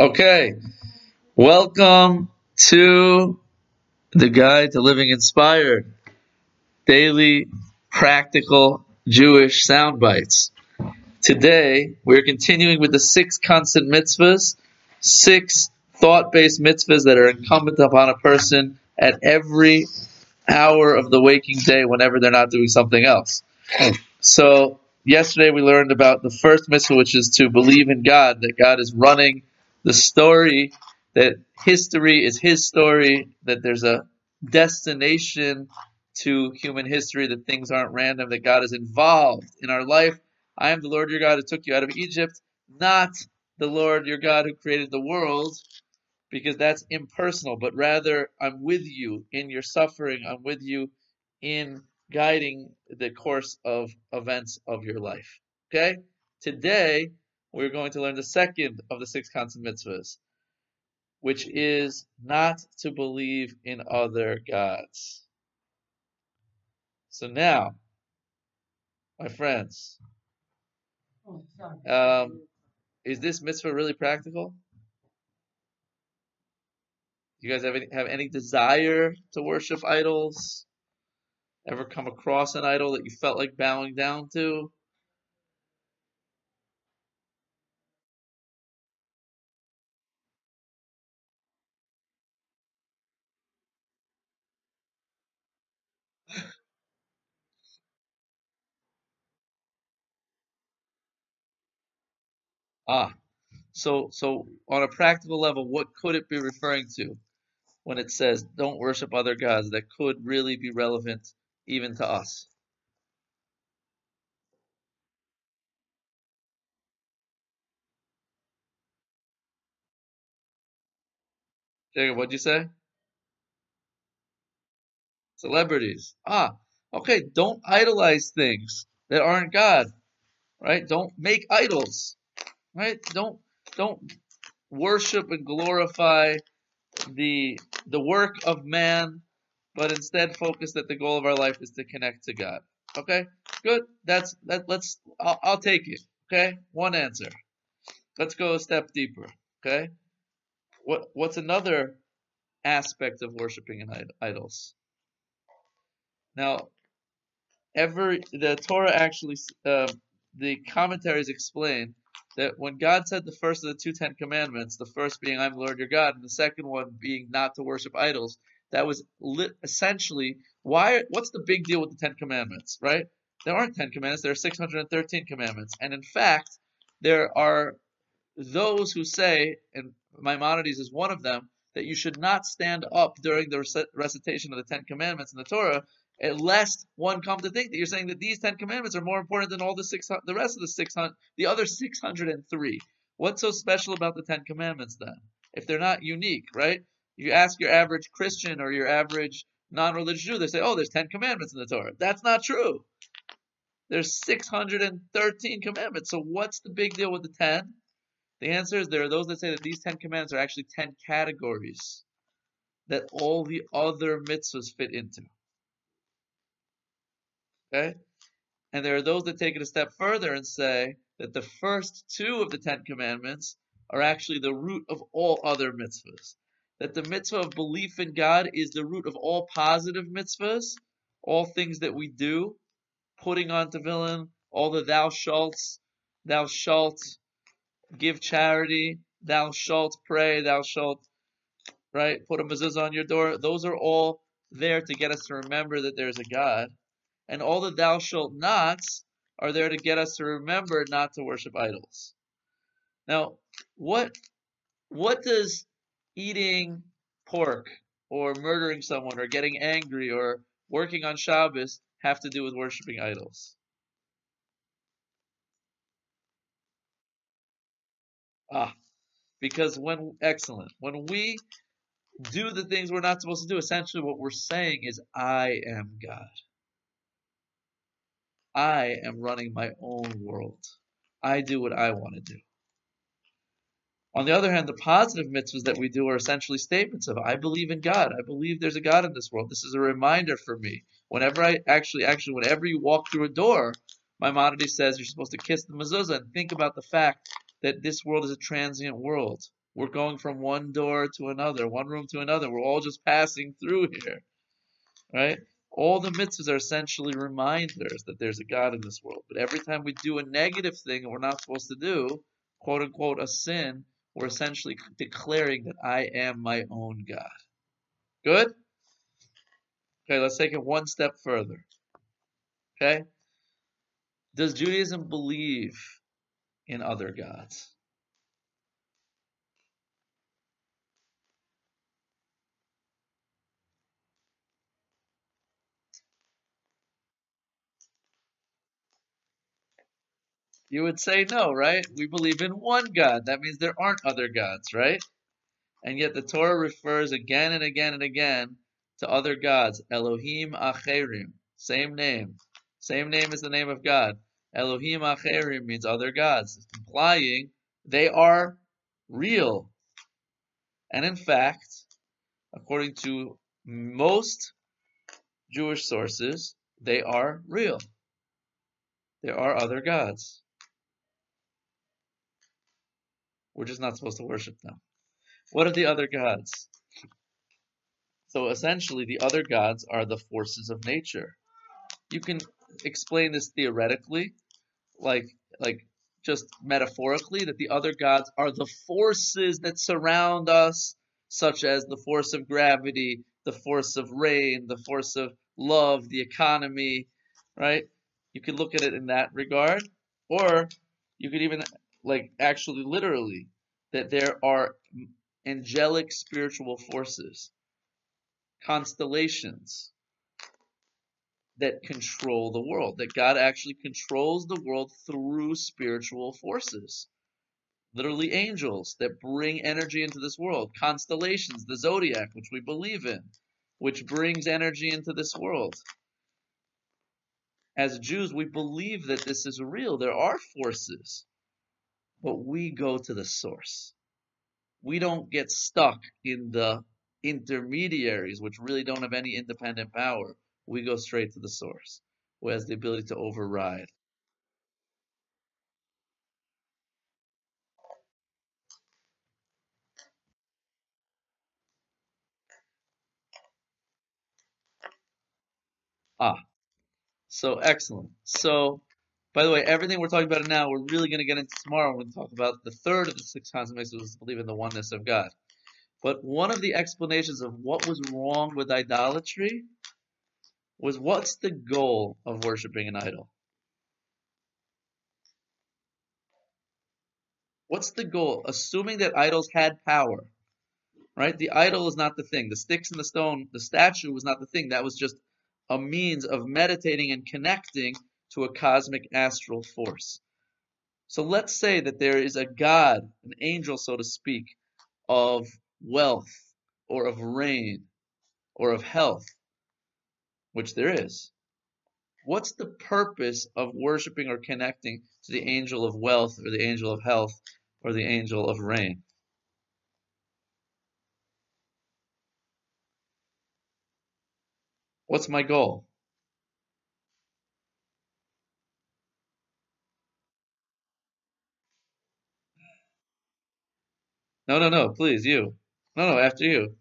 Okay, welcome to the Guide to Living Inspired Daily Practical Jewish Sound Bites. Today, we're continuing with the six constant mitzvahs, six thought based mitzvahs that are incumbent upon a person at every hour of the waking day whenever they're not doing something else. So, yesterday we learned about the first mitzvah, which is to believe in God, that God is running the story, that history is His story, that there's a destination to human history, that things aren't random, that God is involved in our life. I am the Lord your God who took you out of Egypt, not the Lord your God who created the world, because that's impersonal, but rather I'm with you in your suffering, I'm with you in guiding the course of events of your life. Okay? Today, we're going to learn the second of the six constant mitzvahs, which is not to believe in other gods. So now, my friends, um, is this mitzvah really practical? You guys have any, have any desire to worship idols? Ever come across an idol that you felt like bowing down to? Ah, so so on a practical level, what could it be referring to when it says don't worship other gods that could really be relevant even to us? Jacob, what'd you say? Celebrities. Ah, okay, don't idolize things that aren't God, right? Don't make idols, right? Don't don't worship and glorify the the work of man, but instead focus that the goal of our life is to connect to God. Okay, good. That's that. Let's. I'll, I'll take it. Okay, one answer. Let's go a step deeper. Okay, what what's another aspect of worshiping in idols? Now, every the Torah actually uh, the commentaries explain that when God said the first of the two Ten Commandments, the first being "I'm Lord your God," and the second one being not to worship idols, that was essentially why. What's the big deal with the Ten Commandments, right? There aren't Ten Commandments; there are 613 commandments, and in fact, there are those who say, and Maimonides is one of them, that you should not stand up during the recitation of the Ten Commandments in the Torah lest one come to think that you're saying that these Ten Commandments are more important than all the six, the rest of the six hundred, the other six hundred and three. What's so special about the Ten Commandments then? If they're not unique, right? You ask your average Christian or your average non-religious Jew, they say, "Oh, there's Ten Commandments in the Torah." That's not true. There's 613 commandments. So what's the big deal with the 10? The answer is there are those that say that these 10 commandments are actually 10 categories that all the other mitzvahs fit into. Okay? And there are those that take it a step further and say that the first two of the Ten Commandments are actually the root of all other mitzvahs. That the mitzvah of belief in God is the root of all positive mitzvahs, all things that we do, putting on tefillin, all the thou shalts, thou shalt give charity, thou shalt pray, thou shalt, right, put a mezuzah on your door. Those are all there to get us to remember that there's a God and all the thou shalt nots are there to get us to remember not to worship idols. Now, what what does eating pork or murdering someone or getting angry or working on Shabbos have to do with worshiping idols? Ah, because when excellent, when we do the things we're not supposed to do, essentially what we're saying is, I am God. I am running my own world. I do what I want to do. On the other hand, the positive mitzvahs that we do are essentially statements of I believe in God. I believe there's a God in this world. This is a reminder for me. Whenever I actually, actually, whenever you walk through a door, Maimonides says you're supposed to kiss the mezuzah and think about the fact that this world is a transient world. We're going from one door to another, one room to another. We're all just passing through here, right? All the mitzvahs are essentially reminders that there's a God in this world. But every time we do a negative thing that we're not supposed to do, quote unquote, a sin, we're essentially declaring that I am my own God. Good? Okay, let's take it one step further. Okay? Does Judaism believe in other gods? You would say no, right? We believe in one God. That means there aren't other gods, right? And yet the Torah refers again and again and again to other gods. Elohim Acherim. Same name. Same name as the name of God. Elohim Acherim means other gods, implying they are real. And in fact, according to most Jewish sources, they are real. There are other gods. We're just not supposed to worship them. What are the other gods? So essentially, the other gods are the forces of nature. You can explain this theoretically, like like just metaphorically, that the other gods are the forces that surround us, such as the force of gravity, the force of rain, the force of love, the economy, right? You could look at it in that regard, or you could even like actually literally that there are angelic spiritual forces, constellations that control the world, that God actually controls the world through spiritual forces. Literally angels that bring energy into this world, constellations, the zodiac, which we believe in, which brings energy into this world. As Jews, we believe that this is real. There are forces but we go to the source. We don't get stuck in the intermediaries, which really don't have any independent power. We go straight to the source, who has the ability to override. Ah, so excellent. So by the way, everything we're talking about now, we're really going to get into tomorrow when we talk about the third of the six which is believe in the oneness of God. But one of the explanations of what was wrong with idolatry was what's the goal of worshiping an idol? What's the goal? Assuming that idols had power, right? The idol is not the thing. The sticks and the stone, the statue was not the thing. That was just a means of meditating and connecting to a cosmic astral force. So let's say that there is a God, an angel, so to speak, of wealth or of rain or of health, which there is. What's the purpose of worshiping or connecting to the angel of wealth or the angel of health or the angel of rain? What's my goal? No, no, no, please, you. No, no, after you.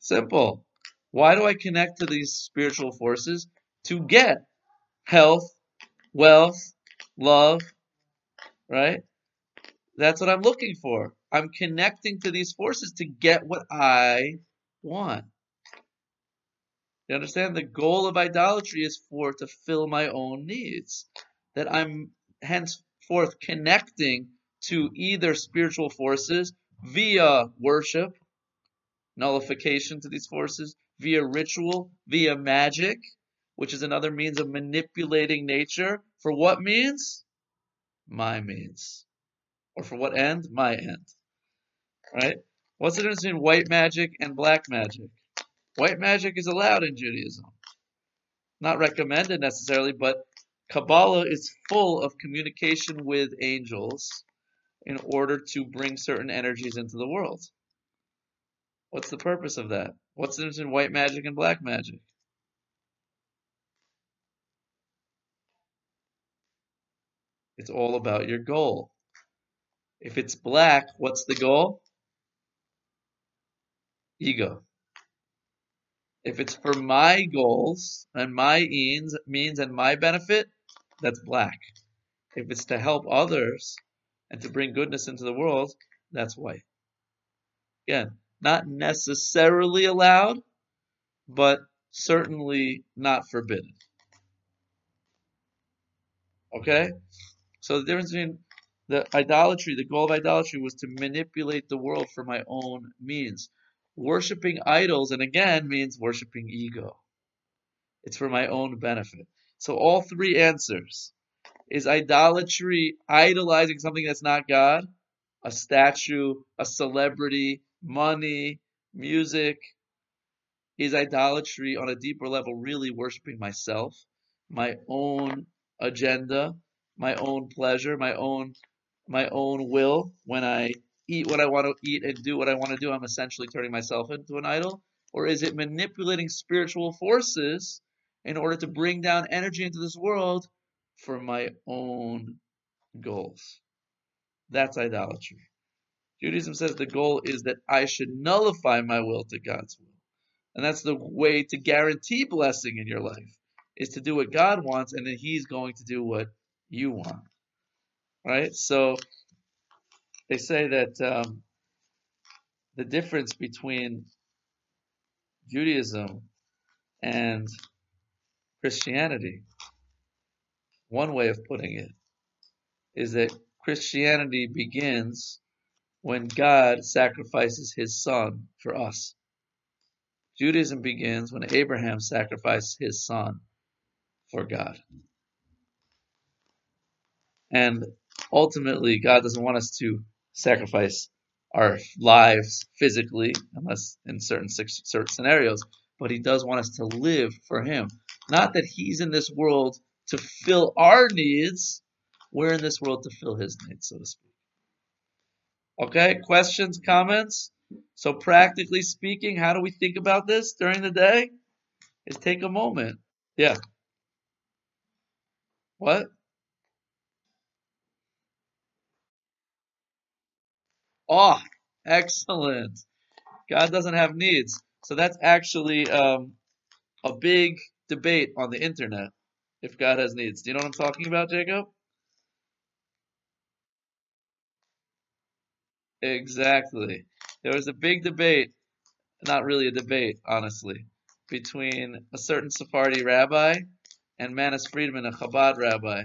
Simple. Why do I connect to these spiritual forces? To get health, wealth, love, right? That's what I'm looking for. I'm connecting to these forces to get what I want. You understand? The goal of idolatry is for to fill my own needs. That I'm henceforth connecting to either spiritual forces via worship, nullification to these forces, via ritual, via magic, which is another means of manipulating nature. For what means? My means. Or for what end? My end. Right? What's the difference between white magic and black magic? White magic is allowed in Judaism. Not recommended necessarily, but Kabbalah is full of communication with angels in order to bring certain energies into the world. What's the purpose of that? What's the difference between white magic and black magic? It's all about your goal. If it's black, what's the goal? Ego. If it's for my goals and my means, means and my benefit, that's black. If it's to help others and to bring goodness into the world, that's white. Again, not necessarily allowed, but certainly not forbidden. Okay? So the difference between the idolatry, the goal of idolatry was to manipulate the world for my own means. Worshipping idols, and again, means worshipping ego. It's for my own benefit. So all three answers. Is idolatry idolizing something that's not God? A statue, a celebrity, money, music? Is idolatry on a deeper level really worshiping myself, my own agenda, my own pleasure, my own my own will. When I eat what I want to eat and do what I want to do, I'm essentially turning myself into an idol. Or is it manipulating spiritual forces in order to bring down energy into this world for my own goals? That's idolatry. Judaism says the goal is that I should nullify my will to God's will. And that's the way to guarantee blessing in your life, is to do what God wants and then He's going to do what you want. Right? So they say that um, the difference between Judaism and Christianity, one way of putting it, is that Christianity begins when God sacrifices his son for us. Judaism begins when Abraham sacrificed his son for God. And ultimately, God doesn't want us to sacrifice our lives physically, unless in certain certain scenarios, but He does want us to live for Him. Not that He's in this world to fill our needs, we're in this world to fill His needs, so to speak. Okay, questions, comments? So, practically speaking, how do we think about this during the day? Is take a moment. Yeah. What? Oh, excellent. God doesn't have needs. So that's actually um, a big debate on the internet if God has needs. Do you know what I'm talking about, Jacob? Exactly. There was a big debate, not really a debate, honestly, between a certain Sephardi rabbi and Manis Friedman, a Chabad rabbi.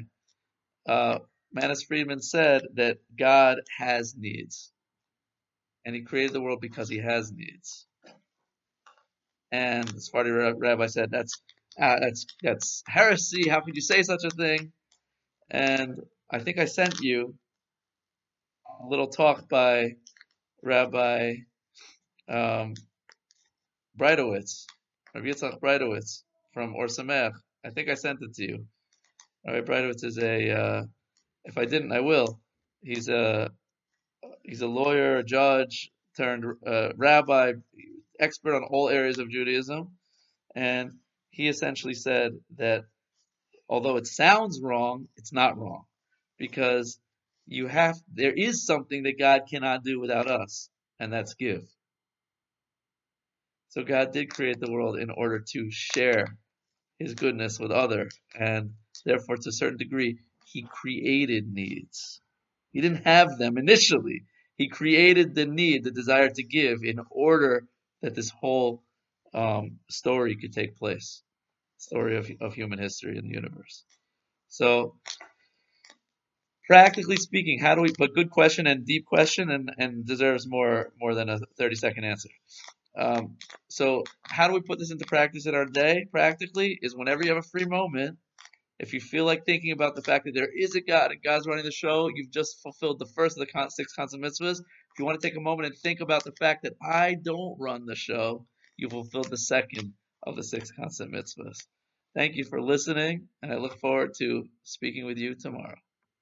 Uh, Manis Friedman said that God has needs and he created the world because he has needs. And the Sephardi rabbi said, "That's uh, that's that's heresy. How could you say such a thing?" And I think I sent you a little talk by Rabbi um, Breitowitz, Rabbi Yitzchak Breitowitz from Or Sameach. I think I sent it to you. Rabbi Breitowitz is a, uh, if I didn't, I will. He's a he's a lawyer, a judge, turned uh, rabbi, expert on all areas of Judaism, and he essentially said that although it sounds wrong, it's not wrong because you have there is something that God cannot do without us, and that's give. So God did create the world in order to share his goodness with other, and therefore to a certain degree he created needs. He didn't have them initially. He created the need, the desire to give in order that this whole um, story could take place. Story of, of human history in the universe. So, practically speaking, how do we, but good question and deep question and, and deserves more, more than a 30 second answer. Um, so how do we put this into practice in our day? Practically is whenever you have a free moment, if you feel like thinking about the fact that there is a God and God's running the show, you've just fulfilled the first of the six constant mitzvahs. If you want to take a moment and think about the fact that I don't run the show, you fulfilled the second of the six constant mitzvahs. Thank you for listening, and I look forward to speaking with you tomorrow.